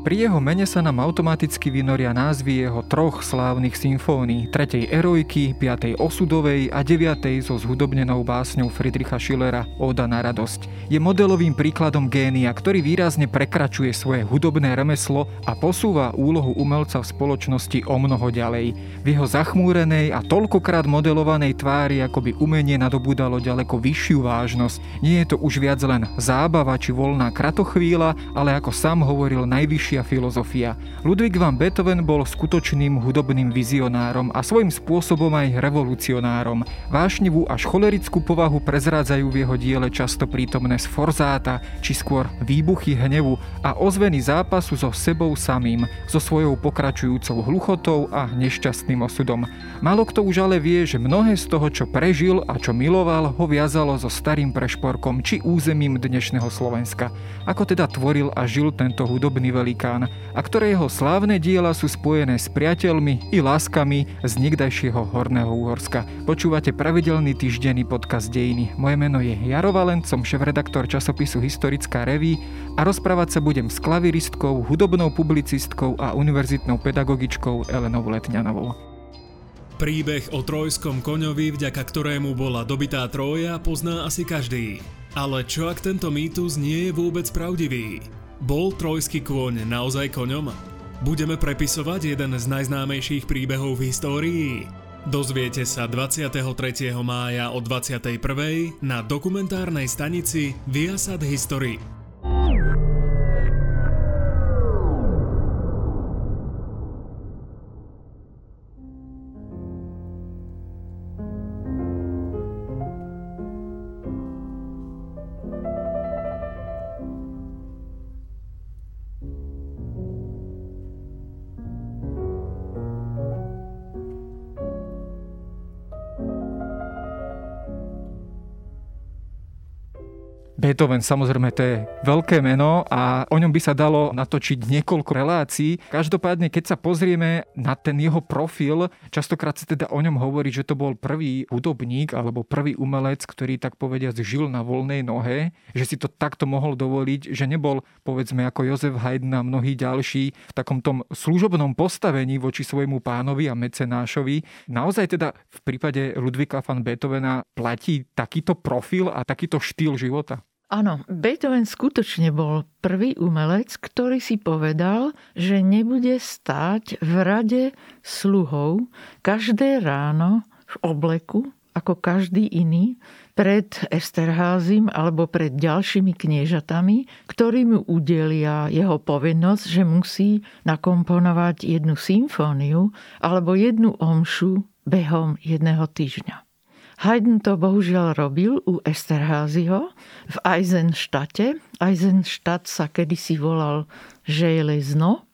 Pri jeho mene sa nám automaticky vynoria názvy jeho troch slávnych symfónií, tretej Erojky, piatej Osudovej a deviatej so zhudobnenou básňou Friedricha Schillera Oda na radosť. Je modelovým príkladom génia, ktorý výrazne prekračuje svoje hudobné remeslo a posúva úlohu umelca v spoločnosti o mnoho ďalej. V jeho zachmúrenej a toľkokrát modelovanej tvári ako by umenie nadobúdalo ďaleko vyššiu vážnosť. Nie je to už viac len zábava či voľná kratochvíľa, ale ako sám hovoril najvyššie najvyššia filozofia. Ludwig van Beethoven bol skutočným hudobným vizionárom a svojím spôsobom aj revolucionárom. Vášnivú až cholerickú povahu prezrádzajú v jeho diele často prítomné sforzáta, či skôr výbuchy hnevu a ozveny zápasu so sebou samým, so svojou pokračujúcou hluchotou a nešťastným osudom. Malo kto už ale vie, že mnohé z toho, čo prežil a čo miloval, ho viazalo so starým prešporkom či územím dnešného Slovenska. Ako teda tvoril a žil tento hudobný velik Vatikán a ktoré jeho slávne diela sú spojené s priateľmi i láskami z niekdajšieho Horného Úhorska. Počúvate pravidelný týždenný podcast Dejiny. Moje meno je Jaro Valent, som šéf-redaktor časopisu Historická reví a rozprávať sa budem s klaviristkou, hudobnou publicistkou a univerzitnou pedagogičkou Elenou Letňanovou. Príbeh o trojskom koňovi, vďaka ktorému bola dobitá Trója, pozná asi každý. Ale čo ak tento mýtus nie je vôbec pravdivý? Bol trojský kôň naozaj koňom? Budeme prepisovať jeden z najznámejších príbehov v histórii. Dozviete sa 23. mája o 21. na dokumentárnej stanici Viasat History. Beethoven, samozrejme, to je veľké meno a o ňom by sa dalo natočiť niekoľko relácií. Každopádne, keď sa pozrieme na ten jeho profil, častokrát sa teda o ňom hovorí, že to bol prvý hudobník alebo prvý umelec, ktorý tak povediac žil na voľnej nohe, že si to takto mohol dovoliť, že nebol povedzme ako Jozef Haydn a mnohí ďalší v takom tom služobnom postavení voči svojmu pánovi a mecenášovi. Naozaj teda v prípade Ludvika van Beethovena platí takýto profil a takýto štýl života? Áno, Beethoven skutočne bol prvý umelec, ktorý si povedal, že nebude stáť v rade sluhov každé ráno v obleku, ako každý iný, pred Esterházim alebo pred ďalšími kniežatami, ktorí mu udelia jeho povinnosť, že musí nakomponovať jednu symfóniu alebo jednu omšu behom jedného týždňa. Haydn to bohužiaľ robil u Esterházyho v Eisenštate. Eisenstadt sa kedysi volal Železno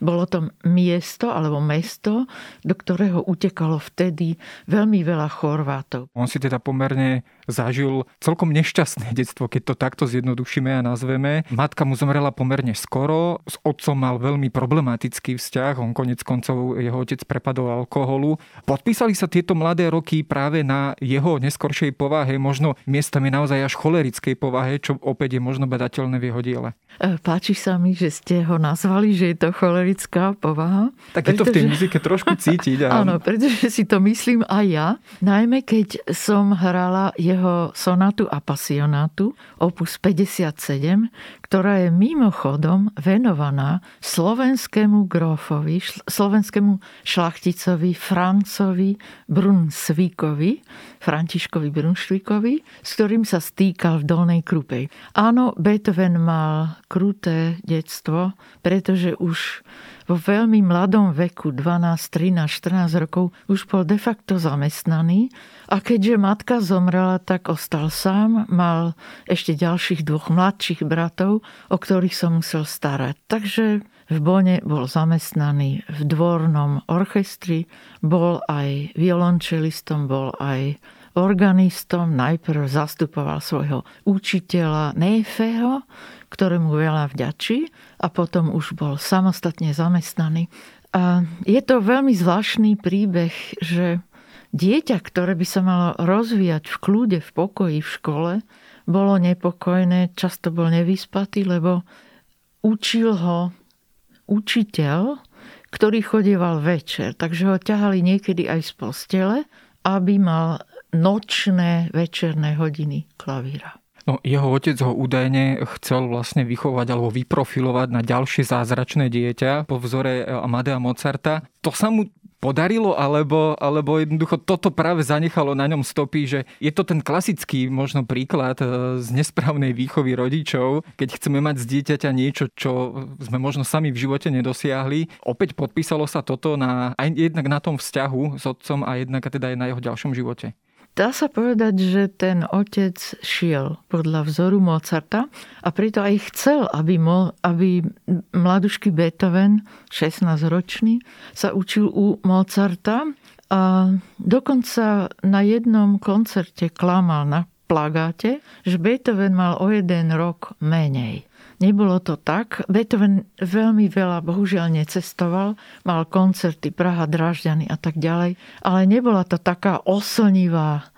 bolo to miesto alebo mesto, do ktorého utekalo vtedy veľmi veľa Chorvátov. On si teda pomerne zažil celkom nešťastné detstvo, keď to takto zjednodušíme a nazveme. Matka mu zomrela pomerne skoro, s otcom mal veľmi problematický vzťah, on konec koncov jeho otec prepadol alkoholu. Podpísali sa tieto mladé roky práve na jeho neskoršej povahe, možno miestami naozaj až cholerickej povahe, čo opäť je možno badateľné v jeho diele. E, páči sa mi, že ste ho nazvali, že je to cholerická povaha. Tak je to v tej muzike trošku cítiť. A... Áno, pretože si to myslím aj ja. Najmä keď som hrala jeho sonátu a pasionátu, opus 57, ktorá je mimochodom venovaná slovenskému grófovi, slovenskému šlachticovi Francovi Brunsvíkovi, Františkovi Brunšvíkovi, s ktorým sa stýkal v Dolnej Krupej. Áno, Beethoven mal kruté detstvo, pretože už vo veľmi mladom veku, 12, 13, 14 rokov, už bol de facto zamestnaný a keďže matka zomrela, tak ostal sám, mal ešte ďalších dvoch mladších bratov, o ktorých sa musel starať. Takže v Bone bol zamestnaný v dvornom orchestri, bol aj violončelistom, bol aj organistom, najprv zastupoval svojho učiteľa Néfeho, ktorému veľa vďačí a potom už bol samostatne zamestnaný. A je to veľmi zvláštny príbeh, že dieťa, ktoré by sa malo rozvíjať v kľude, v pokoji, v škole, bolo nepokojné, často bol nevyspatý, lebo učil ho učiteľ, ktorý chodieval večer, takže ho ťahali niekedy aj z postele, aby mal nočné večerné hodiny klavíra. No, jeho otec ho údajne chcel vlastne vychovať alebo vyprofilovať na ďalšie zázračné dieťa po vzore Amadea Mozarta. To sa mu podarilo, alebo, alebo jednoducho toto práve zanechalo na ňom stopy, že je to ten klasický možno príklad e, z nesprávnej výchovy rodičov, keď chceme mať z dieťaťa niečo, čo sme možno sami v živote nedosiahli. Opäť podpísalo sa toto na, aj jednak na tom vzťahu s otcom a jednak teda aj na jeho ďalšom živote. Dá sa povedať, že ten otec šiel podľa vzoru Mozarta a preto aj chcel, aby, mo, aby mladušky Beethoven, 16-ročný, sa učil u Mozarta a dokonca na jednom koncerte klamal na plagáte, že Beethoven mal o jeden rok menej. Nebolo to tak. Beethoven veľmi veľa, bohužiaľ, necestoval. Mal koncerty Praha, Drážďany a tak ďalej. Ale nebola to taká oslnivá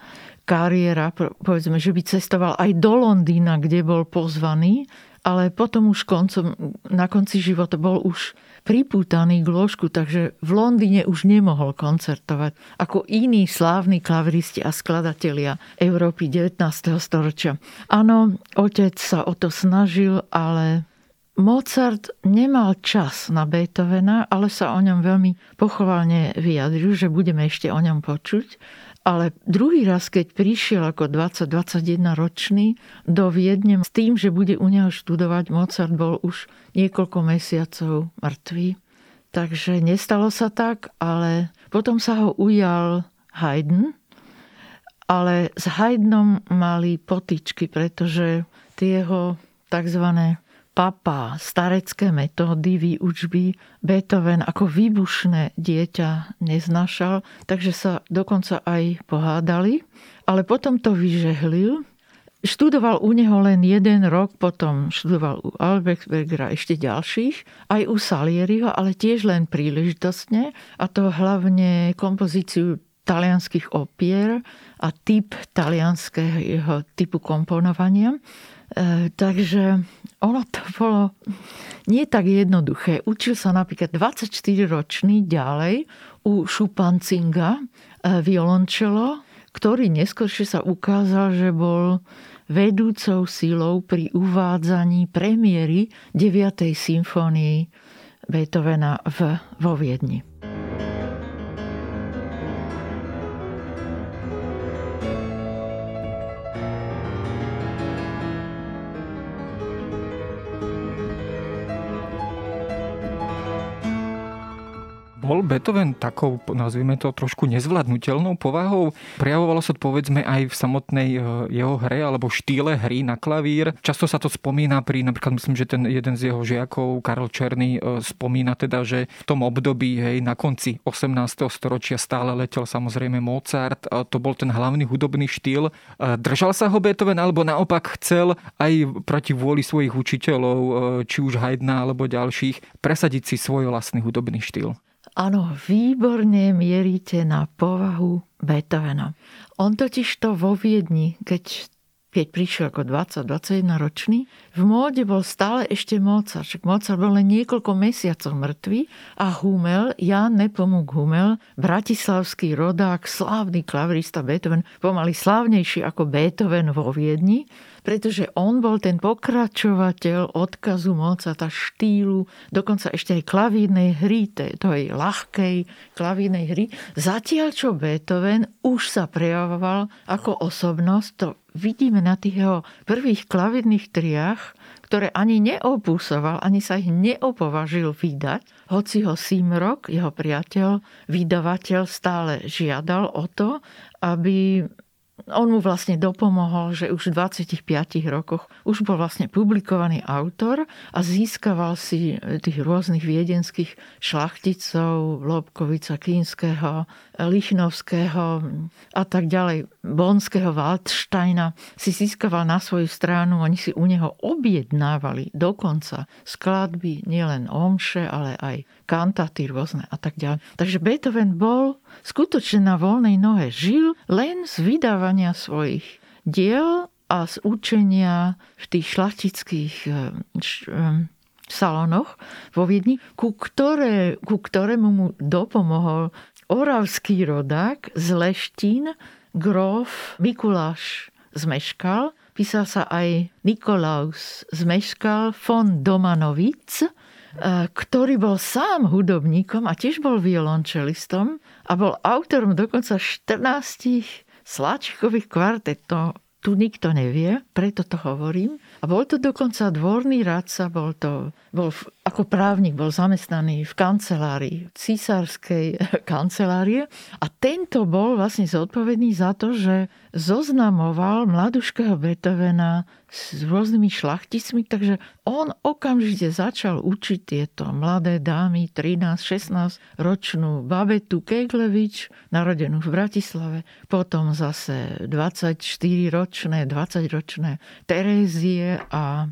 kariéra, povedzme, že by cestoval aj do Londýna, kde bol pozvaný, ale potom už koncom, na konci života bol už pripútaný k lôžku, takže v Londýne už nemohol koncertovať ako iní slávni klaviristi a skladatelia Európy 19. storočia. Áno, otec sa o to snažil, ale Mozart nemal čas na Beethovena, ale sa o ňom veľmi pochvalne vyjadril, že budeme ešte o ňom počuť. Ale druhý raz, keď prišiel ako 20-21 ročný do Viedne s tým, že bude u neho študovať, Mozart bol už niekoľko mesiacov mŕtvý. Takže nestalo sa tak, ale potom sa ho ujal Haydn, ale s Haydnom mali potičky, pretože tie jeho tzv papa, starecké metódy výučby Beethoven ako výbušné dieťa neznašal, takže sa dokonca aj pohádali. Ale potom to vyžehlil. Študoval u neho len jeden rok, potom študoval u Albechtsbergera ešte ďalších, aj u Salieriho, ale tiež len príležitostne, a to hlavne kompozíciu talianských opier a typ talianského typu komponovania. E, takže ono to bolo nie tak jednoduché. Učil sa napríklad 24-ročný ďalej u Šupancinga e, violončelo, ktorý neskôršie sa ukázal, že bol vedúcou silou pri uvádzaní premiéry 9. symfónii Beethovena v, vo Viedni. Bol Beethoven takou, nazvime to, trošku nezvládnutelnou povahou? Prejavovalo sa povedzme aj v samotnej e, jeho hre alebo štýle hry na klavír. Často sa to spomína pri, napríklad myslím, že ten jeden z jeho žiakov, Karol Černý, e, spomína teda, že v tom období, hej, na konci 18. storočia stále letel samozrejme Mozart. To bol ten hlavný hudobný štýl. Držal sa ho Beethoven alebo naopak chcel aj proti vôli svojich učiteľov, e, či už Haydna alebo ďalších, presadiť si svoj vlastný hudobný štýl? Áno, výborne mierite na povahu Beethovena. On totiž to vo Viedni, keď keď prišiel ako 20-21 ročný, v móde bol stále ešte Mozart. Však Mozart bol len niekoľko mesiacov mŕtvý a Humel, Jan Nepomuk Humel, bratislavský rodák, slávny klavirista Beethoven, pomaly slávnejší ako Beethoven vo Viedni, pretože on bol ten pokračovateľ odkazu Mozarta štýlu, dokonca ešte aj klavírnej hry, to je ľahkej klavírnej hry. Zatiaľ, čo Beethoven už sa prejavoval ako osobnosť, to vidíme na tých jeho prvých klavírnych triách, ktoré ani neopúsoval, ani sa ich neopovažil vydať, hoci ho Simrok, jeho priateľ, vydavateľ, stále žiadal o to, aby on mu vlastne dopomohol, že už v 25 rokoch už bol vlastne publikovaný autor a získaval si tých rôznych viedenských šlachticov, Lobkovica, Kínskeho, Lichnovského a tak ďalej, Bonského, Waldsteina si získaval na svoju stranu, oni si u neho objednávali dokonca skladby, nielen omše, ale aj kantaty rôzne a tak ďalej. Takže Beethoven bol skutočne na voľnej nohe. Žil len z vydávania svojich diel a z učenia v tých šlachtických eh, eh, salonoch vo Viedni, ku, ktoré, ku ktorému mu dopomohol oravský rodák z Leštín, grof Mikuláš Zmeškal, písal sa aj Nikolaus Zmeškal von Domanovic, ktorý bol sám hudobníkom a tiež bol violončelistom a bol autorom dokonca 14 sláčikových kvartetov. Tu nikto nevie, preto to hovorím. A bol to dokonca dvorný radca, bol to, bol ako právnik, bol zamestnaný v kancelárii, císarskej kancelárie. A tento bol vlastne zodpovedný za to, že zoznamoval mladuškého Beethovena s rôznymi šlachticmi, takže on okamžite začal učiť tieto mladé dámy, 13-16 ročnú Babetu Keglevič, narodenú v Bratislave, potom zase 24 ročné, 20 ročné Terézie a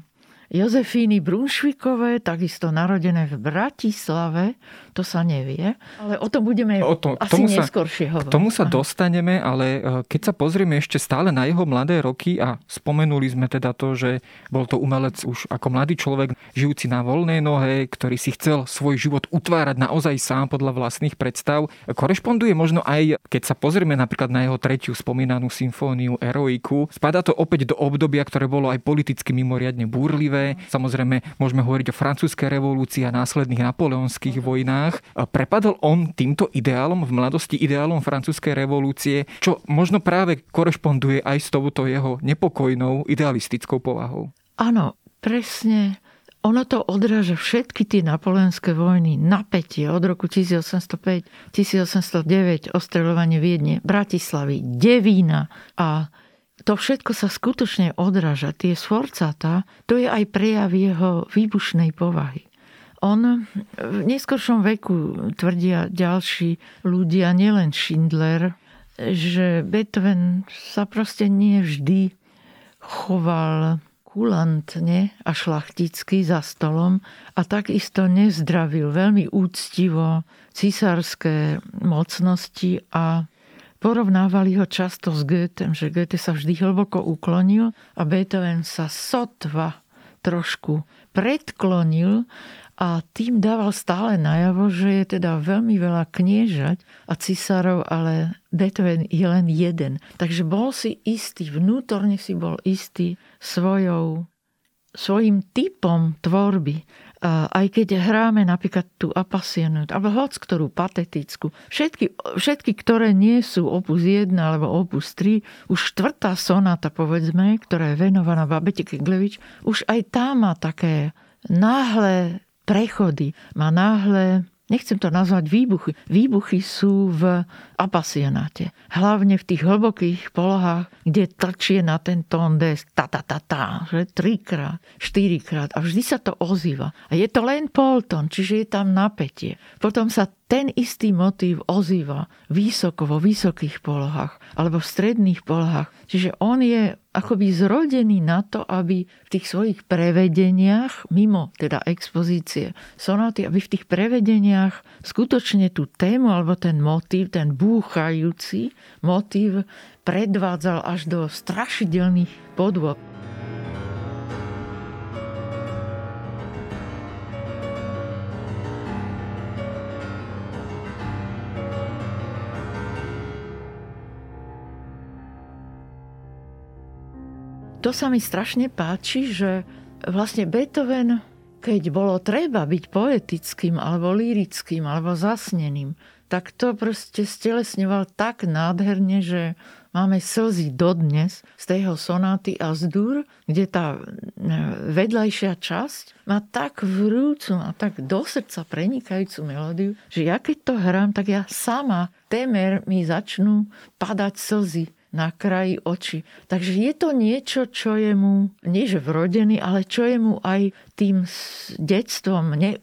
Jozefíny Brunšvikové, takisto narodené v Bratislave, to sa nevie, ale o tom budeme o to, asi tomu neskôršie hovoriť. K tomu sa Aha. dostaneme, ale e, keď sa pozrieme ešte stále na jeho mladé roky a spomenuli sme teda to, že bol to umelec už ako mladý človek, žijúci na voľnej nohe, ktorý si chcel svoj život utvárať naozaj sám podľa vlastných predstav, korešponduje možno aj, keď sa pozrieme napríklad na jeho tretiu spomínanú symfóniu Eroiku, spadá to opäť do obdobia, ktoré bolo aj politicky mimoriadne búrlivé, Samozrejme, môžeme hovoriť o francúzskej revolúcii a následných napoleonských vojnách. Prepadol on týmto ideálom v mladosti, ideálom francúzskej revolúcie, čo možno práve korešponduje aj s touto jeho nepokojnou idealistickou povahou. Áno, presne ono to odráža všetky tie napoleonské vojny, napätie od roku 1805, 1809, ostreľovanie Viedne, Bratislavy, Devína a to všetko sa skutočne odráža. Tie sforcata, to je aj prejav jeho výbušnej povahy. On v neskôršom veku tvrdia ďalší ľudia, nielen Schindler, že Beethoven sa proste nie vždy choval kulantne a šlachticky za stolom a takisto nezdravil veľmi úctivo císarské mocnosti a Porovnávali ho často s Goethem, že Goethe sa vždy hlboko uklonil a Beethoven sa sotva trošku predklonil a tým dával stále najavo, že je teda veľmi veľa kniežať a cisárov, ale Beethoven je len jeden. Takže bol si istý, vnútorne si bol istý svojou, svojim typom tvorby aj keď hráme napríklad tú apasionu, alebo hoc ktorú patetickú, všetky, všetky, ktoré nie sú opus 1 alebo opus 3, už štvrtá sonáta, povedzme, ktorá je venovaná Babete Keglevič, už aj tá má také náhle prechody, má náhle nechcem to nazvať výbuchy. Výbuchy sú v apasionáte. Hlavne v tých hlbokých polohách, kde trčie na ten tón des ta ta ta ta, že trikrát, štyrikrát a vždy sa to ozýva. A je to len polton, čiže je tam napätie. Potom sa ten istý motív ozýva vysoko vo vysokých polohách alebo v stredných polohách. Čiže on je akoby zrodený na to, aby v tých svojich prevedeniach, mimo teda expozície sonáty, aby v tých prevedeniach skutočne tú tému alebo ten motív, ten búchajúci motív predvádzal až do strašidelných podôb. To sa mi strašne páči, že vlastne Beethoven, keď bolo treba byť poetickým alebo lirickým alebo zasneným, tak to proste stelesňoval tak nádherne, že máme slzy dodnes z tejho sonáty a z dur, kde tá e, vedľajšia časť má tak vrúcu a tak do srdca prenikajúcu melódiu, že ja keď to hrám, tak ja sama temer mi začnú padať slzy na kraji oči. Takže je to niečo, čo je mu, nie že vrodený, ale čo je mu aj tým detstvom, ne,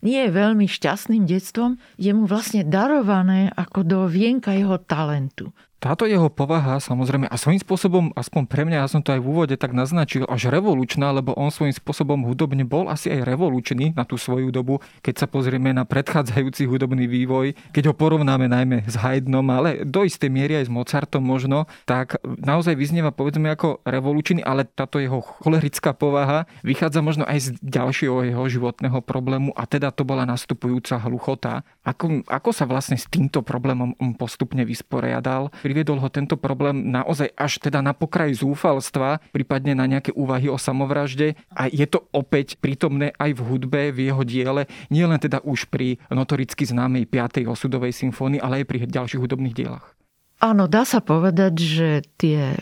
nie je veľmi šťastným detstvom, je mu vlastne darované ako do vienka jeho talentu. Táto jeho povaha samozrejme a svojím spôsobom, aspoň pre mňa, ja som to aj v úvode tak naznačil, až revolučná, lebo on svojím spôsobom hudobne bol asi aj revolučný na tú svoju dobu, keď sa pozrieme na predchádzajúci hudobný vývoj, keď ho porovnáme najmä s Haydnom, ale do istej miery aj s Mozartom možno, tak naozaj vyznieva povedzme ako revolučný, ale táto jeho cholerická povaha vychádza možno aj z ďalšieho jeho životného problému a teda to bola nastupujúca hluchota. Ako, ako sa vlastne s týmto problémom on postupne vysporiadal? Priviedol ho tento problém naozaj až teda na pokraj zúfalstva, prípadne na nejaké úvahy o samovražde a je to opäť prítomné aj v hudbe, v jeho diele, nielen teda už pri notoricky známej 5. osudovej symfónii, ale aj pri ďalších hudobných dielach. Áno, dá sa povedať, že tie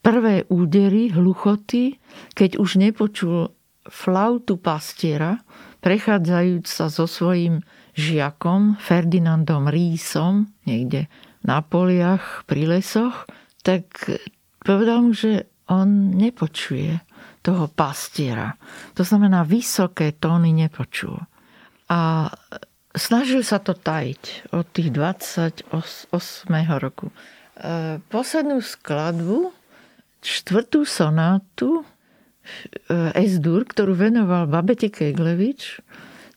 prvé údery, hluchoty, keď už nepočul flautu pastiera, prechádzajúc sa so svojím žiakom Ferdinandom Rísom, niekde na poliach, pri lesoch, tak povedal mu, že on nepočuje toho pastiera. To znamená, vysoké tóny nepočul. A snažil sa to tajiť od tých 28. roku. E, poslednú skladbu, štvrtú sonátu e, S-dur, ktorú venoval Babete Keglevič,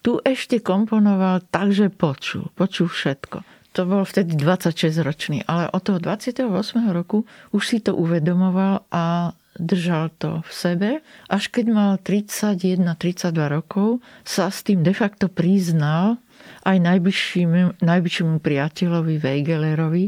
tu ešte komponoval tak, že počul. Počul všetko to bol vtedy 26-ročný, ale od toho 28. roku už si to uvedomoval a držal to v sebe. Až keď mal 31-32 rokov, sa s tým de facto priznal aj najbližšímu, priateľovi Weigelerovi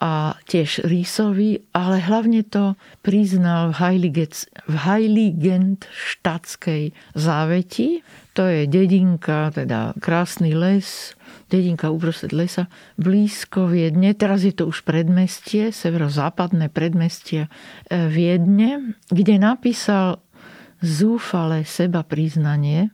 a tiež Rísovi, ale hlavne to priznal v Heiligend štátskej záveti. To je dedinka, teda krásny les, dedinka uprostred lesa, blízko Viedne. Teraz je to už predmestie, severozápadné predmestie e, Viedne, kde napísal zúfale seba priznanie,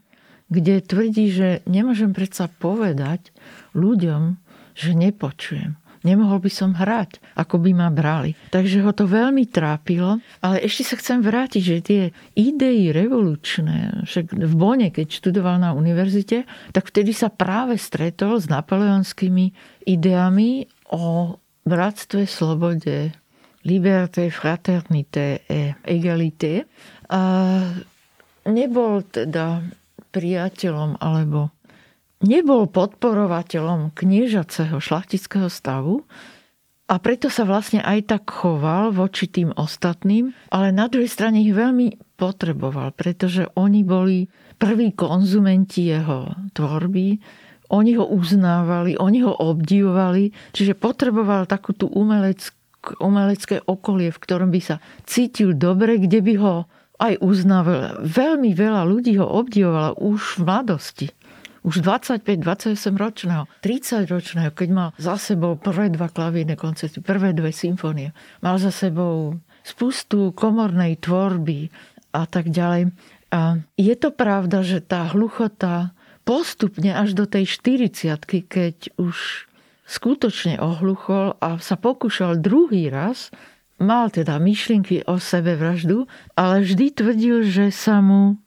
kde tvrdí, že nemôžem predsa povedať ľuďom, že nepočujem nemohol by som hrať, ako by ma brali. Takže ho to veľmi trápilo, ale ešte sa chcem vrátiť, že tie idei revolučné, však v Bone, keď študoval na univerzite, tak vtedy sa práve stretol s napoleonskými ideami o bratstve, slobode, liberté, fraternité et égalité. A nebol teda priateľom alebo nebol podporovateľom kniežaceho šlachtického stavu a preto sa vlastne aj tak choval voči tým ostatným, ale na druhej strane ich veľmi potreboval, pretože oni boli prví konzumenti jeho tvorby, oni ho uznávali, oni ho obdivovali, čiže potreboval takú tú umeleckú umelecké okolie, v ktorom by sa cítil dobre, kde by ho aj uznával. Veľmi veľa ľudí ho obdivovalo už v mladosti už 25-28 ročného, 30 ročného, keď mal za sebou prvé dva klavírne koncerty, prvé dve symfónie, mal za sebou spustu komornej tvorby a tak ďalej. A je to pravda, že tá hluchota postupne až do tej 40 keď už skutočne ohluchol a sa pokúšal druhý raz, mal teda myšlienky o sebe vraždu, ale vždy tvrdil, že sa mu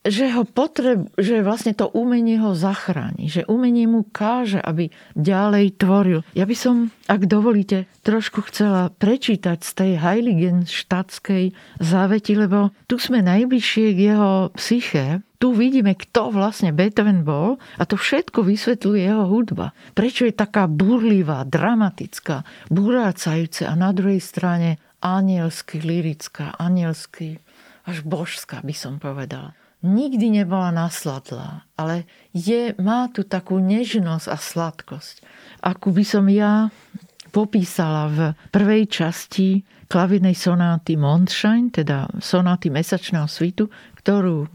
že ho potreb, že vlastne to umenie ho zachráni, že umenie mu káže, aby ďalej tvoril. Ja by som, ak dovolíte, trošku chcela prečítať z tej Heiligen štátskej záveti, lebo tu sme najbližšie k jeho psyche. Tu vidíme, kto vlastne Beethoven bol a to všetko vysvetľuje jeho hudba. Prečo je taká burlivá, dramatická, burácajúca a na druhej strane anielsky, lirická, anielsky, až božská by som povedala nikdy nebola nasladlá, ale je, má tu takú nežnosť a sladkosť, akú by som ja popísala v prvej časti klavírnej sonáty Mondschein, teda sonáty mesačného svitu, ktorú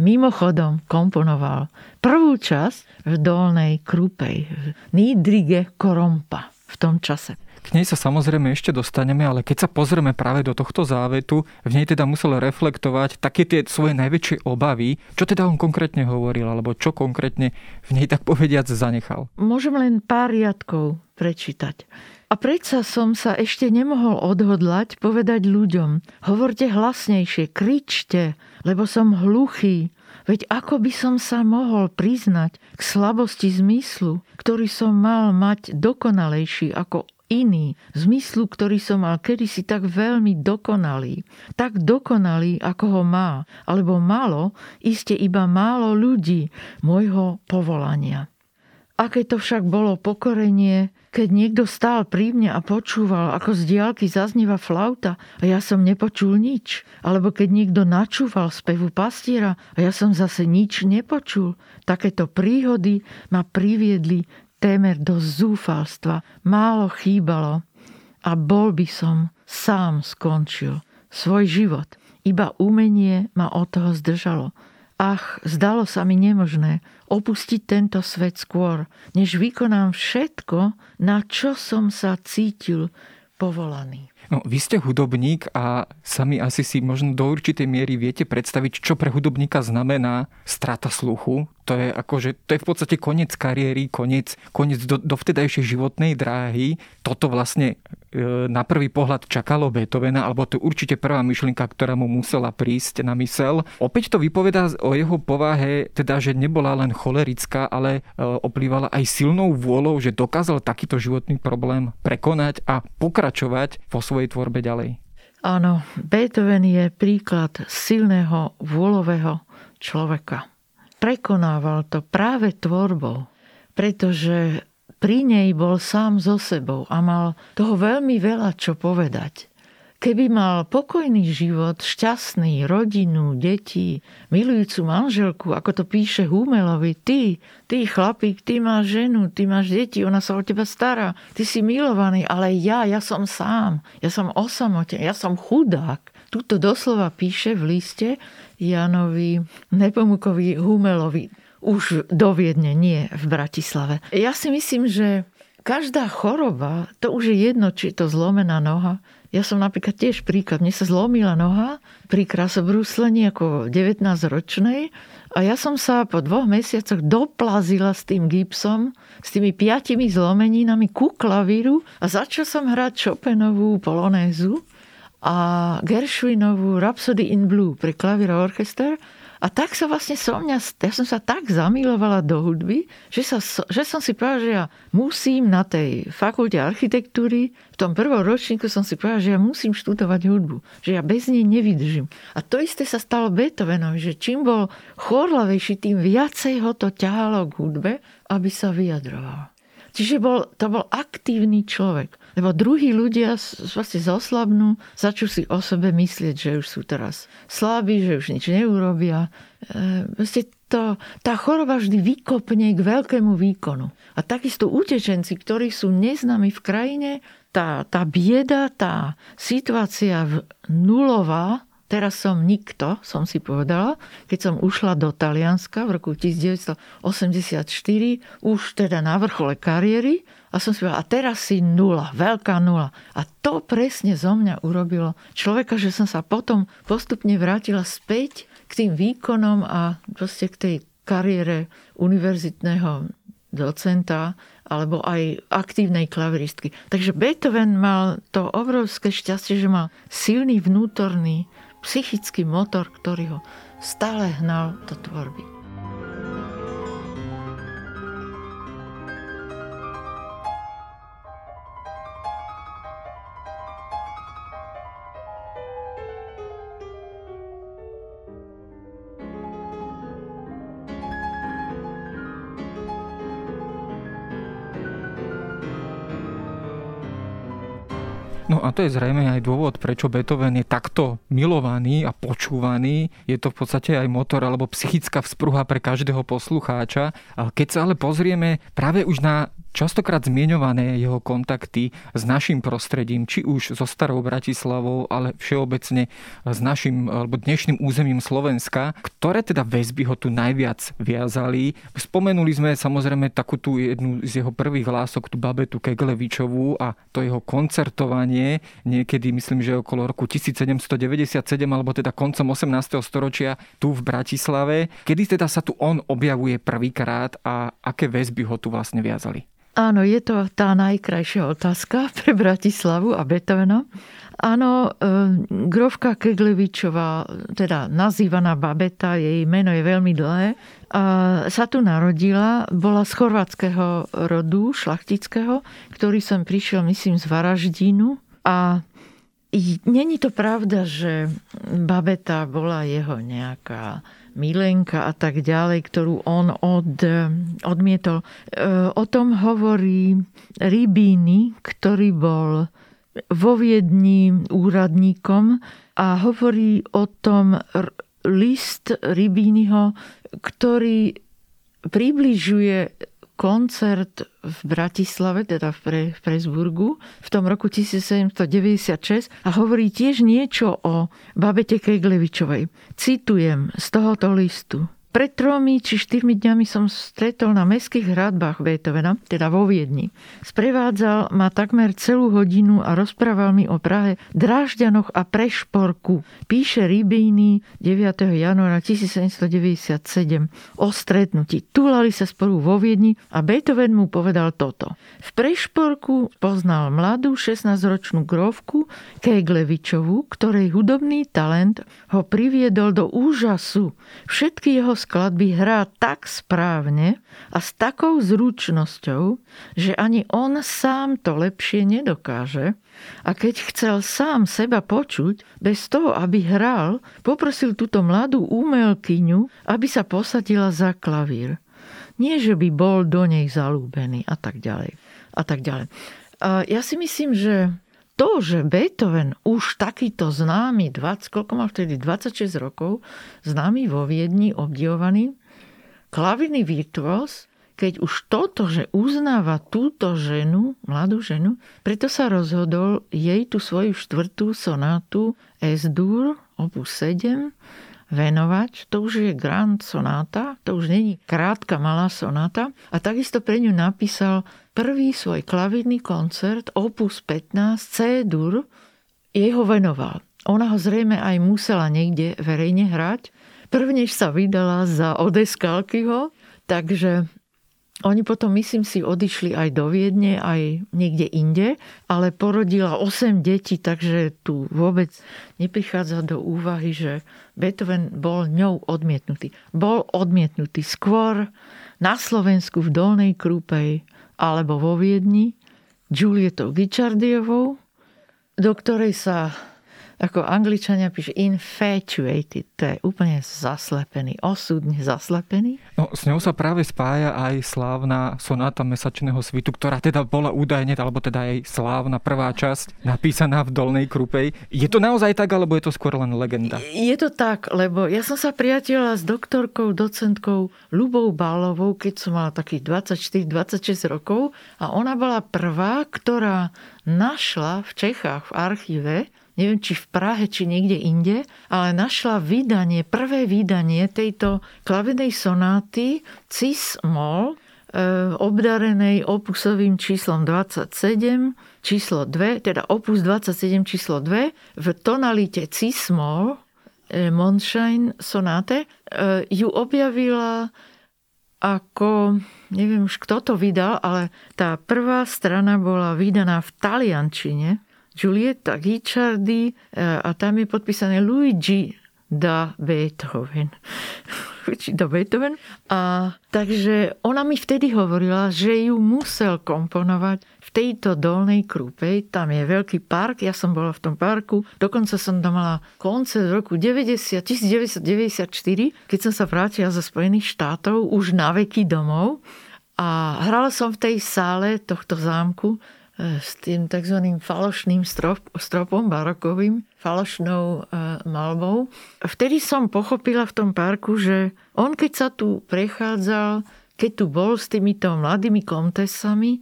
mimochodom komponoval prvú časť v dolnej krúpej, v Niedrige Korompa v tom čase. K nej sa samozrejme ešte dostaneme, ale keď sa pozrieme práve do tohto závetu, v nej teda musel reflektovať také tie svoje najväčšie obavy, čo teda on konkrétne hovoril, alebo čo konkrétne v nej tak povediac zanechal. Môžem len pár riadkov prečítať. A predsa som sa ešte nemohol odhodlať povedať ľuďom, hovorte hlasnejšie, kričte, lebo som hluchý, Veď ako by som sa mohol priznať k slabosti zmyslu, ktorý som mal mať dokonalejší ako iný, zmyslu, ktorý som mal kedysi tak veľmi dokonalý. Tak dokonalý, ako ho má, alebo malo, iste iba málo ľudí môjho povolania. Aké to však bolo pokorenie, keď niekto stál pri mne a počúval, ako z diálky zaznieva flauta a ja som nepočul nič. Alebo keď niekto načúval spevu pastiera a ja som zase nič nepočul. Takéto príhody ma priviedli témer do zúfalstva. Málo chýbalo a bol by som sám skončil svoj život. Iba umenie ma od toho zdržalo. Ach, zdalo sa mi nemožné opustiť tento svet skôr, než vykonám všetko, na čo som sa cítil povolaný. No, vy ste hudobník a sami asi si možno do určitej miery viete predstaviť, čo pre hudobníka znamená strata sluchu. To je, akože, to je v podstate koniec kariéry, koniec, koniec do, dovtedajšej životnej dráhy. Toto vlastne e, na prvý pohľad čakalo Beethovena, alebo to je určite prvá myšlienka, ktorá mu musela prísť na mysel. Opäť to vypovedá o jeho povahe, teda, že nebola len cholerická, ale e, oplývala aj silnou vôľou, že dokázal takýto životný problém prekonať a pokračovať vo svojej tvorbe ďalej. Áno, Beethoven je príklad silného vôľového človeka prekonával to práve tvorbou, pretože pri nej bol sám so sebou a mal toho veľmi veľa čo povedať. Keby mal pokojný život, šťastný, rodinu, deti, milujúcu manželku, ako to píše Humelovi, ty, ty chlapík, ty máš ženu, ty máš deti, ona sa o teba stará, ty si milovaný, ale ja, ja som sám, ja som osamotený, ja som chudák. Tuto doslova píše v liste, Janovi Nepomukovi Humelovi. Už do Viedne, nie v Bratislave. Ja si myslím, že každá choroba, to už je jedno, či je to zlomená noha. Ja som napríklad tiež príklad. Mne sa zlomila noha pri krasobrúslení ako 19-ročnej a ja som sa po dvoch mesiacoch doplazila s tým gipsom, s tými piatimi zlomeninami ku klavíru a začal som hrať Chopinovú polonézu a Gershwinovú Rhapsody in Blue pre klavír a orchester. A tak sa vlastne so mňa, ja som sa tak zamilovala do hudby, že, sa, že som si povedala, že ja musím na tej fakulte architektúry, v tom prvom ročníku som si povedala, že ja musím študovať hudbu, že ja bez nej nevydržím. A to isté sa stalo Beethovenovi, že čím bol chorlavejší, tým viacej ho to ťahalo k hudbe, aby sa vyjadroval. Čiže bol, to bol aktívny človek. Lebo druhí ľudia vlastne zoslabnú, začnú si o sebe myslieť, že už sú teraz slabí, že už nič neurobia. E, to, tá choroba vždy vykopne k veľkému výkonu. A takisto utečenci, ktorí sú neznámi v krajine, tá, tá bieda, tá situácia nulová, teraz som nikto, som si povedala, keď som ušla do Talianska v roku 1984, už teda na vrchole kariéry, a som si povedala, a teraz si nula, veľká nula. A to presne zo mňa urobilo človeka, že som sa potom postupne vrátila späť k tým výkonom a proste k tej kariére univerzitného docenta alebo aj aktívnej klaviristky. Takže Beethoven mal to obrovské šťastie, že mal silný vnútorný psychický motor, ktorý ho stále hnal do tvorby. A to je zrejme aj dôvod, prečo Beethoven je takto milovaný a počúvaný. Je to v podstate aj motor alebo psychická vzpruha pre každého poslucháča. Keď sa ale pozrieme práve už na častokrát zmienované jeho kontakty s našim prostredím, či už so starou Bratislavou, ale všeobecne s našim alebo dnešným územím Slovenska, ktoré teda väzby ho tu najviac viazali. Spomenuli sme samozrejme takú tú jednu z jeho prvých hlások, tú Babetu Keglevičovú a to jeho koncertovanie niekedy, myslím, že okolo roku 1797 alebo teda koncom 18. storočia tu v Bratislave. Kedy teda sa tu on objavuje prvýkrát a aké väzby ho tu vlastne viazali? Áno, je to tá najkrajšia otázka pre Bratislavu a Beethovena. Áno, e, Grovka Keglevičová, teda nazývaná Babeta, jej meno je veľmi dlhé sa tu narodila, bola z chorvátskeho rodu, šlachtického, ktorý som prišiel, myslím, z Varaždínu. A není to pravda, že babeta bola jeho nejaká milenka a tak ďalej, ktorú on od, odmietol. E, o tom hovorí Rybíny, ktorý bol vo Viedni úradníkom a hovorí o tom list Rybínyho, ktorý približuje koncert v Bratislave, teda v, Pre, v Presburgu, v tom roku 1796 a hovorí tiež niečo o babete Keglevičovej. Citujem z tohoto listu. Pred tromi či štyrmi dňami som stretol na mestských hradbách Beethovena, teda vo Viedni. Sprevádzal ma takmer celú hodinu a rozprával mi o Prahe, Drážďanoch a Prešporku. Píše Rybíny 9. januára 1797 o stretnutí. Túlali sa spolu vo Viedni a Beethoven mu povedal toto. V Prešporku poznal mladú 16-ročnú grovku Keglevičovu, ktorej hudobný talent ho priviedol do úžasu. Všetky jeho skladby hrá tak správne a s takou zručnosťou, že ani on sám to lepšie nedokáže. A keď chcel sám seba počuť, bez toho, aby hral, poprosil túto mladú umelkyňu, aby sa posadila za klavír. Nie, že by bol do nej zalúbený a tak ďalej. A tak ďalej. A ja si myslím, že to, že Beethoven už takýto známy, 20, koľko mal vtedy, 26 rokov, známy vo Viedni, obdivovaný, klavírny virtuos, keď už toto, že uznáva túto ženu, mladú ženu, preto sa rozhodol jej tú svoju štvrtú sonátu S-dur, opus 7, venovať. To už je grand sonáta, to už není krátka malá sonáta. A takisto pre ňu napísal prvý svoj klavírny koncert, opus 15, C-dur, jeho venoval. Ona ho zrejme aj musela niekde verejne hrať, prvnež sa vydala za Odeskalkyho, takže oni potom, myslím si, odišli aj do Viedne, aj niekde inde, ale porodila 8 detí, takže tu vôbec neprichádza do úvahy, že Beethoven bol ňou odmietnutý. Bol odmietnutý skôr na Slovensku v Dolnej Krúpej alebo vo Viedni Julietou Guichardiovou, do ktorej sa ako angličania píše infatuated, to je úplne zaslepený, osudne zaslepený. No, s ňou sa práve spája aj slávna sonáta Mesačného svitu, ktorá teda bola údajne, alebo teda aj slávna prvá časť, napísaná v Dolnej Krupej. Je to naozaj tak, alebo je to skôr len legenda? Je to tak, lebo ja som sa priatela s doktorkou, docentkou Lubou Bálovou, keď som mala takých 24-26 rokov a ona bola prvá, ktorá našla v Čechách v archíve neviem či v Prahe, či niekde inde, ale našla vydanie, prvé vydanie tejto klavenej sonáty Cis Moll, e, obdarenej opusovým číslom 27, číslo 2, teda opus 27 číslo 2 v tonalite Cis-moll, e, Mondschein sonáte, e, ju objavila ako, neviem už kto to vydal, ale tá prvá strana bola vydaná v taliančine Giulietta Guicciardi eh, a tam je podpísané Luigi da Beethoven. da Beethoven. A takže ona mi vtedy hovorila, že ju musel komponovať v tejto dolnej krúpej. Tam je veľký park, ja som bola v tom parku. Dokonca som tam mala koncert roku 90, 1994, keď som sa vrátila zo Spojených štátov už na veky domov. A hrala som v tej sále tohto zámku s tým tzv. falošným strop, stropom barokovým, falošnou e, malbou. Vtedy som pochopila v tom parku, že on keď sa tu prechádzal, keď tu bol s týmito mladými kontesami,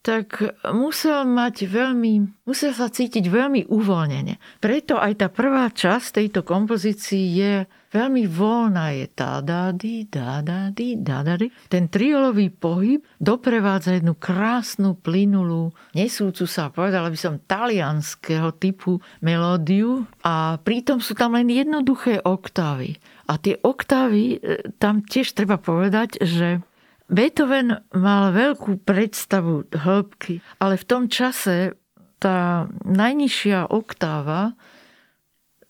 tak musel mať veľmi, musel sa cítiť veľmi uvoľnene. Preto aj tá prvá časť tejto kompozícii je veľmi voľná. Je tá da di, da da di, da da di. Ten triolový pohyb doprevádza jednu krásnu, plynulú, nesúcu sa, povedala by som, talianského typu melódiu a pritom sú tam len jednoduché oktávy. A tie oktávy, e, tam tiež treba povedať, že Beethoven mal veľkú predstavu hĺbky, ale v tom čase tá najnižšia oktáva,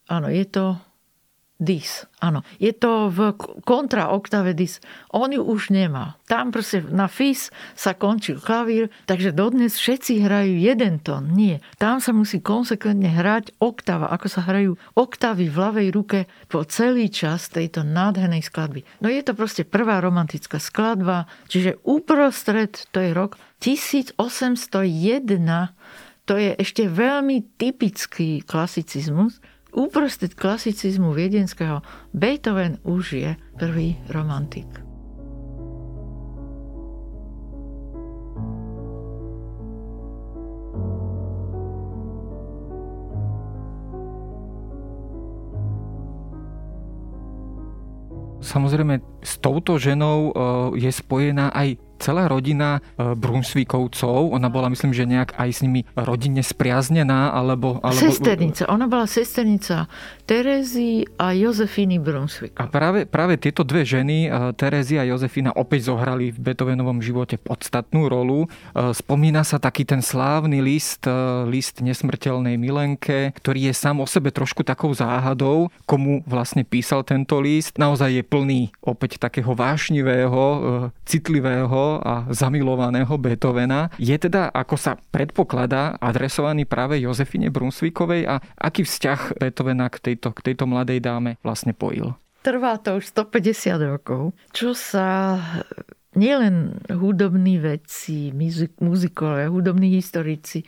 áno, je to dis. Áno, je to v kontra oktave dis. On ju už nemá. Tam proste na fis sa končil klavír, takže dodnes všetci hrajú jeden tón. Nie. Tam sa musí konsekventne hrať oktava, ako sa hrajú oktavy v ľavej ruke po celý čas tejto nádhernej skladby. No je to proste prvá romantická skladba, čiže uprostred, to je rok 1801, to je ešte veľmi typický klasicizmus, Uprostred klasicizmu viedenského Beethoven už je prvý romantik. Samozrejme, s touto ženou eh, je spojená aj celá rodina e, Brunsvíkovcov, ona bola myslím, že nejak aj s nimi rodinne spriaznená, alebo... alebo... Sesternica, ona bola sesternica Terezy a Jozefiny Brunsvík. A práve, práve tieto dve ženy, e, Terezy a Jozefina, opäť zohrali v Beethovenovom živote podstatnú rolu. E, spomína sa taký ten slávny list, list nesmrteľnej milenke, ktorý je sám o sebe trošku takou záhadou, komu vlastne písal tento list. Naozaj je plný opäť takého vášnivého, citlivého a zamilovaného Beethovena je teda, ako sa predpokladá, adresovaný práve Jozefine Brunsvíkovej a aký vzťah Beethovena k tejto, k tejto mladej dáme vlastne pojil? Trvá to už 150 rokov, čo sa nielen hudobní vedci, muzikovia, hudobní historici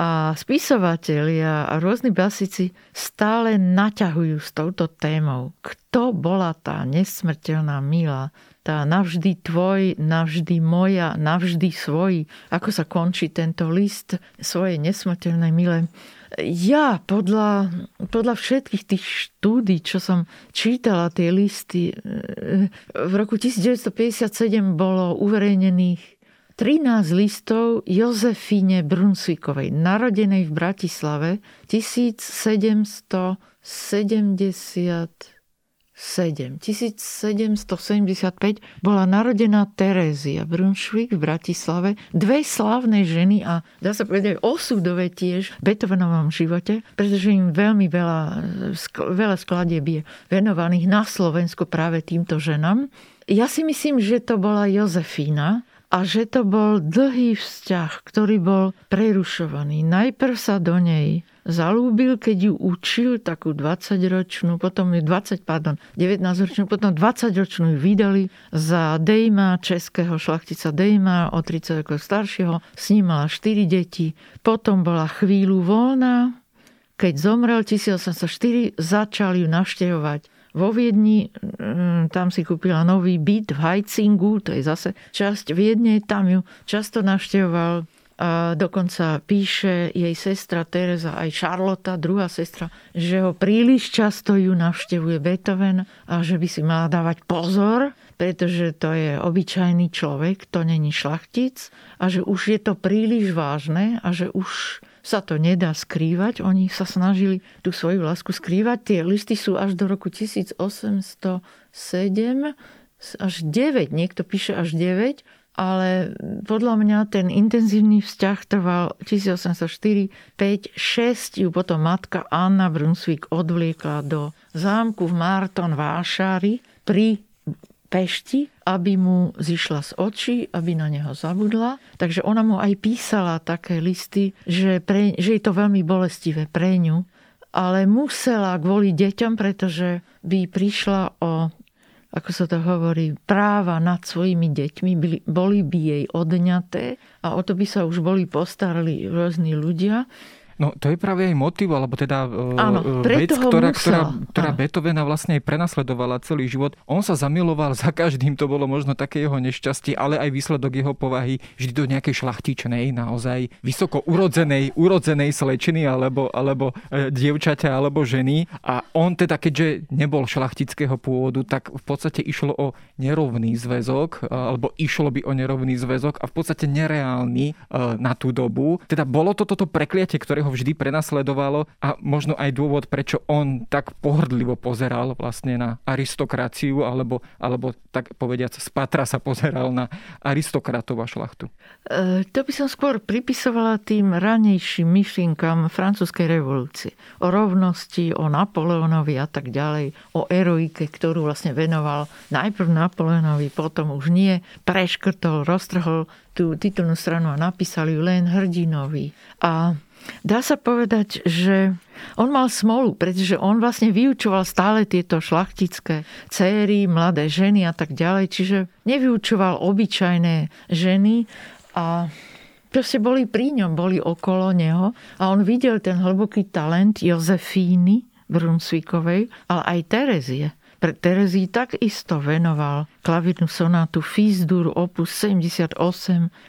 a spisovatelia a rôzni basici stále naťahujú s touto témou. Kto bola tá nesmrteľná Mila? tá navždy tvoj, navždy moja, navždy svoj. Ako sa končí tento list svojej nesmrteľnej mile. Ja podľa, podľa všetkých tých štúdí, čo som čítala, tie listy, v roku 1957 bolo uverejnených 13 listov Jozefíne Brunsvikovej, narodenej v Bratislave 1770 7. 1775 bola narodená Terézia Brunšvik v Bratislave. Dve slávne ženy a dá sa povedať osudové tiež v Beethovenovom živote, pretože im veľmi veľa, veľa skladieb je venovaných na Slovensku práve týmto ženám. Ja si myslím, že to bola Jozefína, a že to bol dlhý vzťah, ktorý bol prerušovaný. Najprv sa do nej zalúbil, keď ju učil takú 20-ročnú, potom ju 20, pardon, 19-ročnú, potom 20-ročnú ju vydali za Dejma, českého šlachtica Dejma, o 30 rokov staršieho. S ním mala 4 deti. Potom bola chvíľu voľná. Keď zomrel 1804, začal ju navštevovať vo Viedni, mm, tam si kúpila nový byt v Heizingu, to je zase časť Viedne, tam ju často navštevoval a dokonca píše jej sestra Teresa, aj Charlotta, druhá sestra, že ho príliš často ju navštevuje Beethoven a že by si mala dávať pozor, pretože to je obyčajný človek, to není šlachtic a že už je to príliš vážne a že už sa to nedá skrývať. Oni sa snažili tú svoju lásku skrývať. Tie listy sú až do roku 1807 až 9. Niekto píše až 9 ale podľa mňa ten intenzívny vzťah trval 1804, 5, 6 ju potom matka Anna Brunswick odvliekla do zámku v Marton Vášári pri Pešti, aby mu zišla z očí, aby na neho zabudla. Takže ona mu aj písala také listy, že, pre, že je to veľmi bolestivé pre ňu, ale musela kvôli deťom, pretože by prišla o ako sa to hovorí, práva nad svojimi deťmi boli by jej odňaté a o to by sa už boli postarali rôzni ľudia. No to je práve aj motiv, alebo teda Áno, e, vec, ktorá, ktorá, ktorá Beethovena vlastne aj prenasledovala celý život. On sa zamiloval za každým, to bolo možno také jeho nešťastie, ale aj výsledok jeho povahy vždy do nejakej šlachtičnej, naozaj vysoko urodzenej, urodzenej slečiny alebo, alebo e, dievčaťa alebo ženy. A on teda, keďže nebol šlachtického pôvodu, tak v podstate išlo o nerovný zväzok, e, alebo išlo by o nerovný zväzok a v podstate nereálny e, na tú dobu. Teda bolo to toto prekliatie, ktorého ho vždy prenasledovalo a možno aj dôvod, prečo on tak pohrdlivo pozeral vlastne na aristokraciu alebo, alebo tak povediac z patra sa pozeral na aristokratov a šlachtu. E, to by som skôr pripisovala tým ranejším myšlienkam francúzskej revolúcie. O rovnosti, o Napoleonovi a tak ďalej, o eroike, ktorú vlastne venoval najprv Napoleonovi, potom už nie, preškrtol, roztrhol tú titulnú stranu a napísali ju len hrdinovi. A dá sa povedať, že on mal smolu, pretože on vlastne vyučoval stále tieto šlachtické céry, mladé ženy a tak ďalej, čiže nevyučoval obyčajné ženy a proste boli pri ňom, boli okolo neho a on videl ten hlboký talent Jozefíny Brunsvíkovej, ale aj Terezie. Pre Terezii takisto venoval klavírnu sonátu Fis-dur opus 78,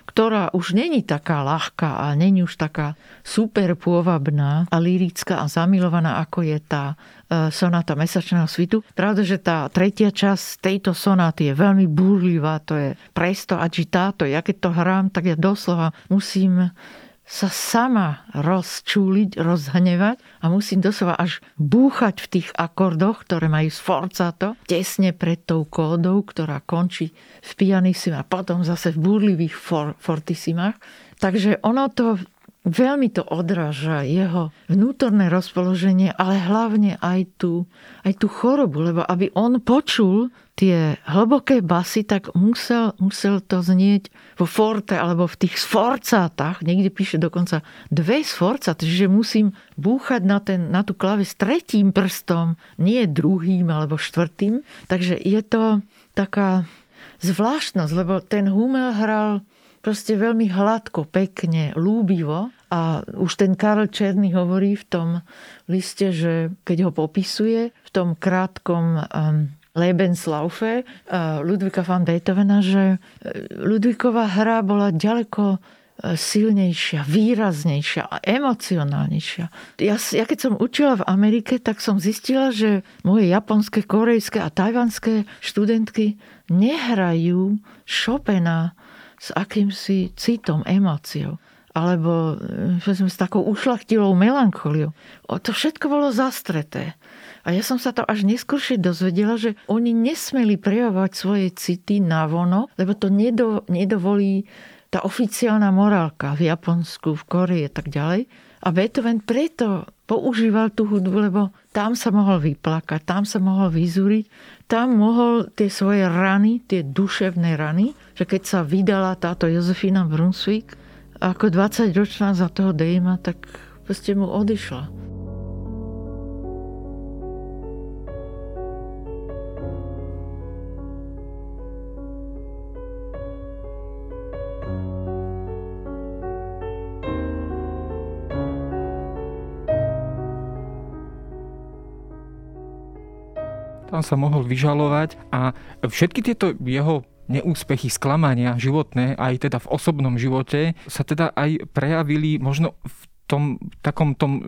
ktorá už není taká ľahká a není už taká super pôvabná a lirická a zamilovaná, ako je tá e, sonáta Mesačného svitu. Pravda, že tá tretia časť tejto sonáty je veľmi búrlivá, to je presto agitato. Ja keď to hrám, tak ja doslova musím sa sama rozčúliť, rozhnevať a musím doslova až búchať v tých akordoch, ktoré majú sforcato, tesne pred tou kódou, ktorá končí v pianissime a potom zase v búrlivých for, fortissimách. Takže ono to veľmi to odráža jeho vnútorné rozpoloženie, ale hlavne aj tú, aj tú chorobu, lebo aby on počul tie hlboké basy, tak musel, musel to znieť vo forte alebo v tých sforcátach. Niekde píše dokonca dve sforcáty, čiže musím búchať na, ten, na tú s tretím prstom, nie druhým alebo štvrtým. Takže je to taká zvláštnosť, lebo ten Hummel hral proste veľmi hladko, pekne, lúbivo. A už ten Karl Černý hovorí v tom liste, že keď ho popisuje v tom krátkom um, Lebenslaufe uh, Ludvika van Beethovena, že uh, Ludviková hra bola ďaleko uh, silnejšia, výraznejšia a emocionálnejšia. Ja, ja keď som učila v Amerike, tak som zistila, že moje japonské, korejské a tajvanské študentky nehrajú Chopina s akýmsi citom, emóciou alebo s takou ušlachtilou melancholiou. O, to všetko bolo zastreté. A ja som sa to až neskôršie dozvedela, že oni nesmeli prejavovať svoje city na vono, lebo to nedo, nedovolí tá oficiálna morálka v Japonsku, v Koreji a tak ďalej. A Beethoven preto používal tú hudbu, lebo tam sa mohol vyplakať, tam sa mohol vyzúriť, tam mohol tie svoje rany, tie duševné rany, že keď sa vydala táto Jozefina Brunswick, ako 20 ročná za toho Dejma, tak proste mu odišla. Tam sa mohol vyžalovať a všetky tieto jeho neúspechy, sklamania životné, aj teda v osobnom živote, sa teda aj prejavili možno v tom takom tom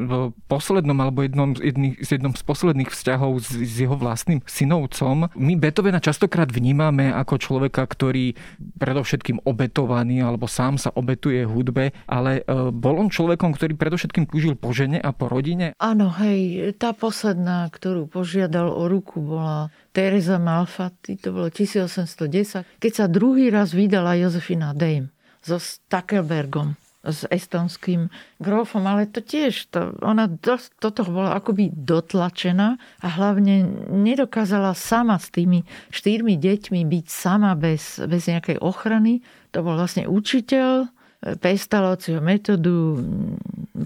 poslednom alebo jednom, jedný, jednom z posledných vzťahov s, s jeho vlastným synovcom. My Beethovena častokrát vnímame ako človeka, ktorý predovšetkým obetovaný alebo sám sa obetuje hudbe, ale e, bol on človekom, ktorý predovšetkým túžil po žene a po rodine? Áno, hej, tá posledná, ktorú požiadal o ruku, bola Teresa Malfatti, to bolo 1810, keď sa druhý raz vydala Jozefina Dame so Stackelbergom s estonským grofom, ale to tiež, to, ona dosť, toto bola akoby dotlačená a hlavne nedokázala sama s tými štyrmi deťmi byť sama bez, bez nejakej ochrany. To bol vlastne učiteľ, pestalociho metódu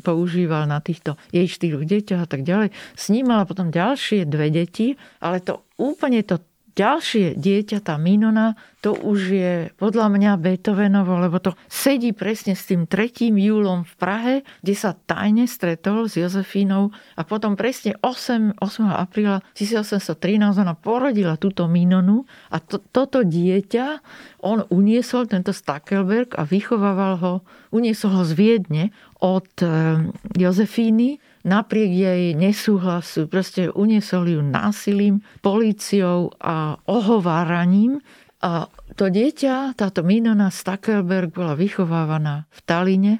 používal na týchto jej štyroch deťoch a tak ďalej. Snímala potom ďalšie dve deti, ale to úplne to ďalšie dieťa, tá Minona, to už je podľa mňa Beethovenovo, lebo to sedí presne s tým 3. júlom v Prahe, kde sa tajne stretol s Jozefínou a potom presne 8, 8. apríla 1813 ona porodila túto Minonu a to, toto dieťa on uniesol, tento Stackelberg a vychovával ho, uniesol ho z Viedne od eh, Jozefíny napriek jej nesúhlasu, proste uniesol ju násilím, políciou a ohováraním. A to dieťa, táto Minona Stackelberg bola vychovávaná v Taline,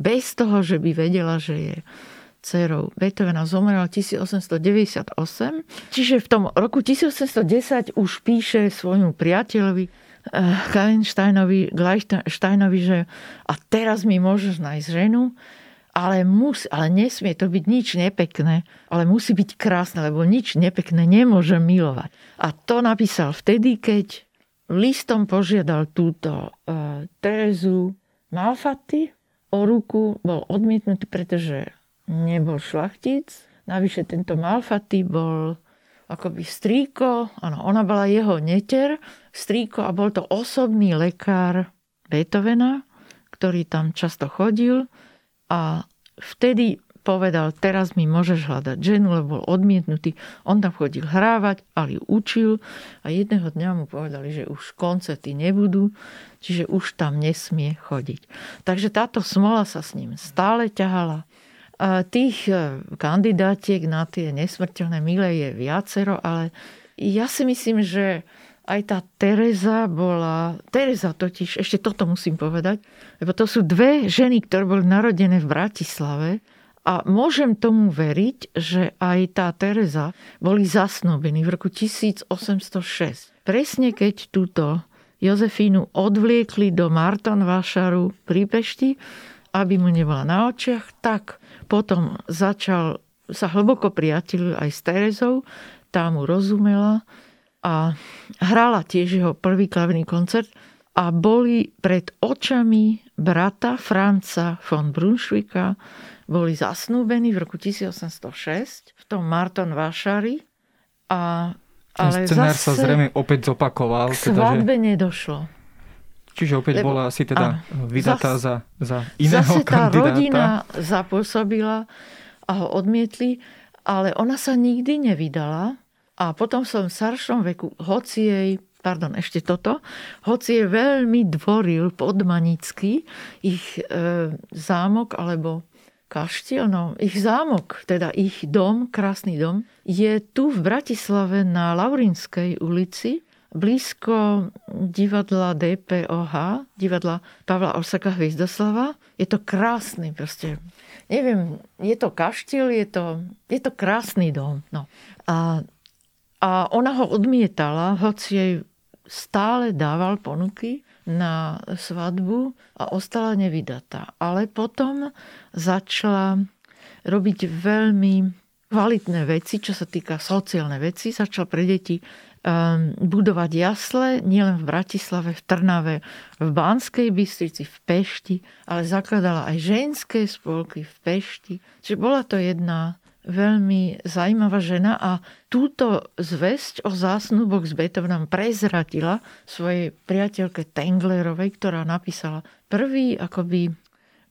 bez toho, že by vedela, že je dcerou Beethovena zomrela 1898. Čiže v tom roku 1810 už píše svojmu priateľovi eh, Kainsteinovi, Gleichsteinovi, že a teraz mi môžeš nájsť ženu, ale, mus, ale nesmie to byť nič nepekné, ale musí byť krásne, lebo nič nepekné nemôže milovať. A to napísal vtedy, keď listom požiadal túto uh, Terezu Malfaty o ruku, bol odmietnutý, pretože nebol šlachtic. Navyše tento Malfaty bol akoby strýko, áno, ona bola jeho neter, strýko a bol to osobný lekár Beethovena, ktorý tam často chodil a vtedy povedal, teraz mi môžeš hľadať ženu, lebo bol odmietnutý. On tam chodil hrávať, ale ju učil a jedného dňa mu povedali, že už koncerty nebudú, čiže už tam nesmie chodiť. Takže táto smola sa s ním stále ťahala. A tých e, kandidátiek na tie nesmrteľné milé je viacero, ale ja si myslím, že aj tá Teresa bola... Teresa totiž, ešte toto musím povedať, lebo to sú dve ženy, ktoré boli narodené v Bratislave a môžem tomu veriť, že aj tá Teresa boli zasnúbení v roku 1806. Presne keď túto Jozefínu odvliekli do Marton Vašaru pri Pešti, aby mu nebola na očiach, tak potom začal sa hlboko priateľil aj s Terezou, tá mu rozumela, a hrala tiež jeho prvý klavný koncert a boli pred očami brata Franca von Brunswicka, boli zasnúbení v roku 1806 v tom Marton Vášari a ale scenár sa zrejme opäť zopakoval. K teda, svadbe že... nedošlo. Čiže opäť Lebo, bola asi teda áno, vydatá zas, za, za iného zase tá kandidáta. rodina zapôsobila a ho odmietli, ale ona sa nikdy nevydala a potom som v staršom veku, hoci jej, pardon, ešte toto, hoci je veľmi dvoril podmanický ich e, zámok alebo kaštiel, no ich zámok, teda ich dom, krásny dom, je tu v Bratislave na Laurinskej ulici, blízko divadla DPOH, divadla Pavla Osaka Hvizdoslava. Je to krásny, proste, neviem, je to kaštiel, je to, je to krásny dom. No. A a ona ho odmietala, hoci jej stále dával ponuky na svadbu a ostala nevydatá. Ale potom začala robiť veľmi kvalitné veci, čo sa týka sociálne veci. Začal pre deti um, budovať jasle, nielen v Bratislave, v Trnave, v Banskej Bystrici, v Pešti, ale zakladala aj ženské spolky v Pešti. Čiže bola to jedna veľmi zaujímavá žena a túto zväzť o zásnuboch s Beethovenom prezratila svojej priateľke Tenglerovej, ktorá napísala prvý akoby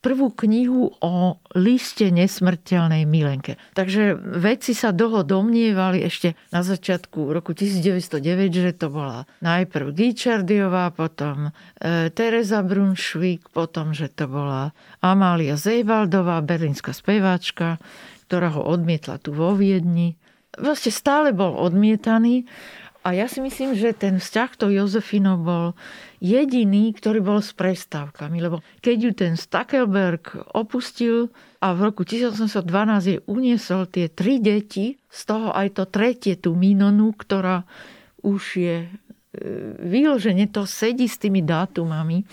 prvú knihu o liste nesmrteľnej milenke. Takže vedci sa dlho domnievali ešte na začiatku roku 1909, že to bola najprv Guichardiová, potom e, Teresa Brunšvík, potom, že to bola Amália Zejvaldová, berlínska speváčka, ktorá ho odmietla tu vo Viedni. Vlastne stále bol odmietaný a ja si myslím, že ten vzťah to Jozefino bol jediný, ktorý bol s prestávkami, lebo keď ju ten Stackelberg opustil a v roku 1812 jej uniesol tie tri deti, z toho aj to tretie, tú Minonu, ktorá už je e, vyložene to sedí s tými dátumami,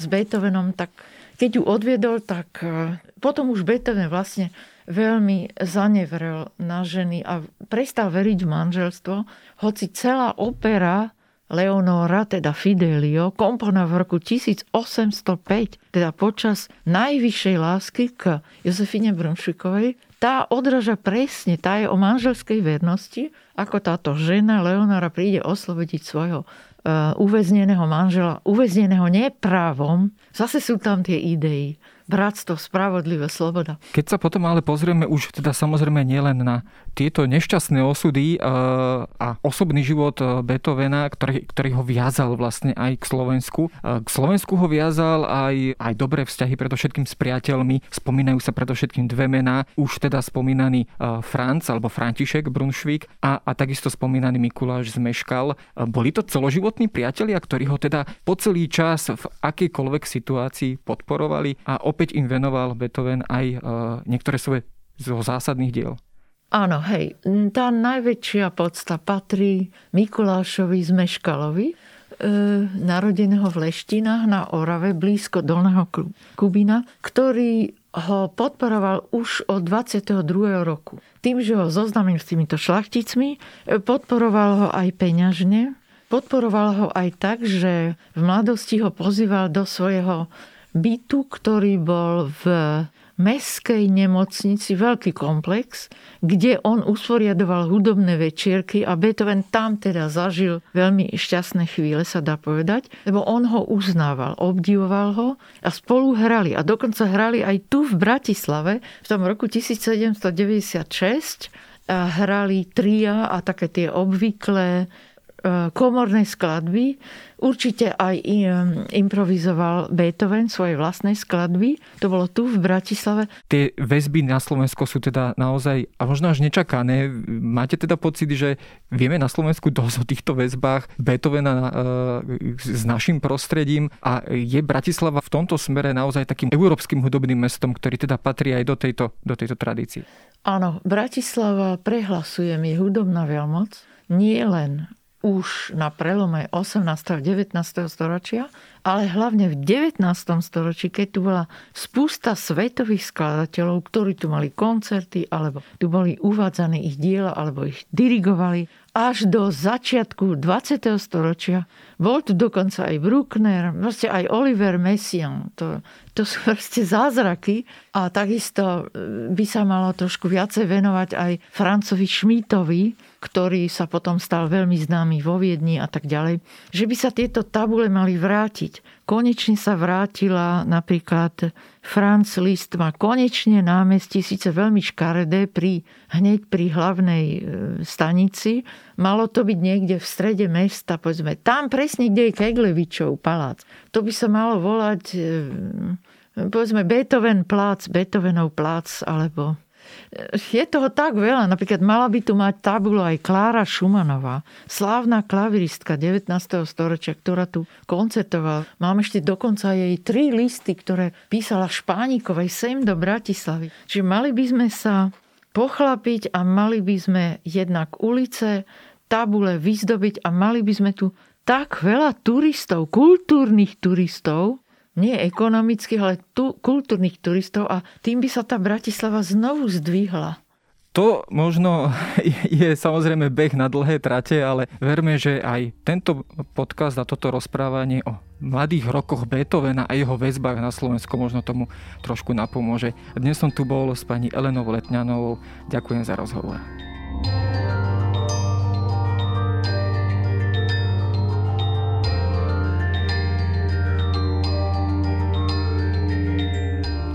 s Beethovenom, tak keď ju odviedol, tak e, potom už Beethoven vlastne veľmi zanevrel na ženy a prestal veriť v manželstvo, hoci celá opera Leonora, teda Fidelio, komponoval v roku 1805, teda počas najvyššej lásky k Jozefine Brunšikovej, tá odraža presne, tá je o manželskej vernosti, ako táto žena Leonora príde oslobodiť svojho uh, uväzneného manžela, uväzneného neprávom. Zase sú tam tie idei bratstvo, spravodlivé, sloboda. Keď sa potom ale pozrieme už teda samozrejme nielen na tieto nešťastné osudy eh, a osobný život eh, Beethovena, ktorý, ktorý ho viazal vlastne aj k Slovensku. Eh, k Slovensku ho viazal aj, aj dobré vzťahy predovšetkým s priateľmi. Spomínajú sa predovšetkým dve mená. Už teda spomínaný Franc alebo František Brunšvík a, a takisto spomínaný Mikuláš Zmeškal. Boli to celoživotní priatelia, ktorí ho teda po celý čas v akejkoľvek situácii podporovali a opäť im venoval Beethoven aj e, niektoré svoje zo zásadných diel. Áno, hej, tá najväčšia podsta patrí Mikulášovi z Meškalovi, e, narodeného v Leštinách na Orave, blízko Dolného Kubina, ktorý ho podporoval už od 22. roku. Tým, že ho zoznamil s týmito šlachticmi, podporoval ho aj peňažne, podporoval ho aj tak, že v mladosti ho pozýval do svojho bytu, ktorý bol v meskej nemocnici, veľký komplex, kde on usporiadoval hudobné večierky a Beethoven tam teda zažil veľmi šťastné chvíle, sa dá povedať, lebo on ho uznával, obdivoval ho a spolu hrali. A dokonca hrali aj tu v Bratislave v tom roku 1796 a hrali tria a také tie obvyklé E, komorné skladby. Určite aj improvizoval Beethoven svoje vlastné skladby. To bolo tu v Bratislave. Tie väzby na Slovensko sú teda naozaj, a možno až nečakané. Máte teda pocit, že vieme na Slovensku dosť o týchto väzbách Beethovena e, s našim prostredím a je Bratislava v tomto smere naozaj takým európskym hudobným mestom, ktorý teda patrí aj do tejto, do tejto tradície. Áno, Bratislava, prehlasujem, je hudobná veľmoc. Nie len už na prelome 18. a 19. storočia, ale hlavne v 19. storočí, keď tu bola spústa svetových skladateľov, ktorí tu mali koncerty, alebo tu boli uvádzané ich diela, alebo ich dirigovali, až do začiatku 20. storočia. Bol tu dokonca aj Bruckner, proste aj Oliver Messiaen. To, to sú proste zázraky. A takisto e, by sa malo trošku viacej venovať aj Francovi Šmítovi, ktorý sa potom stal veľmi známy vo Viedni a tak ďalej, že by sa tieto tabule mali vrátiť. Konečne sa vrátila napríklad Franz Liszt má konečne námestí, síce veľmi škaredé, pri, hneď pri hlavnej e, stanici. Malo to byť niekde v strede mesta, povedzme, tam presne, kde je Keglevičov palác. To by sa malo volať e, povedzme Beethoven plác, Beethovenov plác, alebo je toho tak veľa. Napríklad mala by tu mať tabulu aj Klára Šumanová, slávna klaviristka 19. storočia, ktorá tu koncertovala. Mám ešte dokonca jej tri listy, ktoré písala Špánikovej sem do Bratislavy. Čiže mali by sme sa pochlapiť a mali by sme jednak ulice, tabule vyzdobiť a mali by sme tu tak veľa turistov, kultúrnych turistov, nie ekonomických, ale tu, kultúrnych turistov a tým by sa tá Bratislava znovu zdvihla. To možno je samozrejme beh na dlhé trate, ale verme, že aj tento podcast a toto rozprávanie o mladých rokoch Beethovena a jeho väzbách na Slovensku možno tomu trošku napomôže. Dnes som tu bol s pani Elenou Letňanovou. Ďakujem za rozhovor.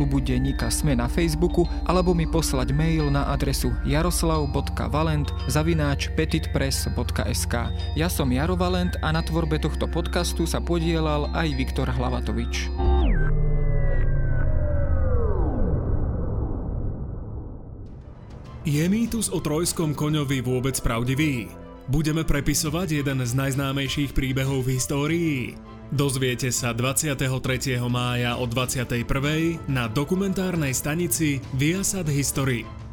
klubu denníka Sme na Facebooku alebo mi poslať mail na adresu jaroslav.valent zavináč petitpress.sk Ja som Jaro Valent a na tvorbe tohto podcastu sa podielal aj Viktor Hlavatovič. Je mýtus o trojskom koňovi vôbec pravdivý? Budeme prepisovať jeden z najznámejších príbehov v histórii? Dozviete sa 23. mája o 21. na dokumentárnej stanici Viasat History.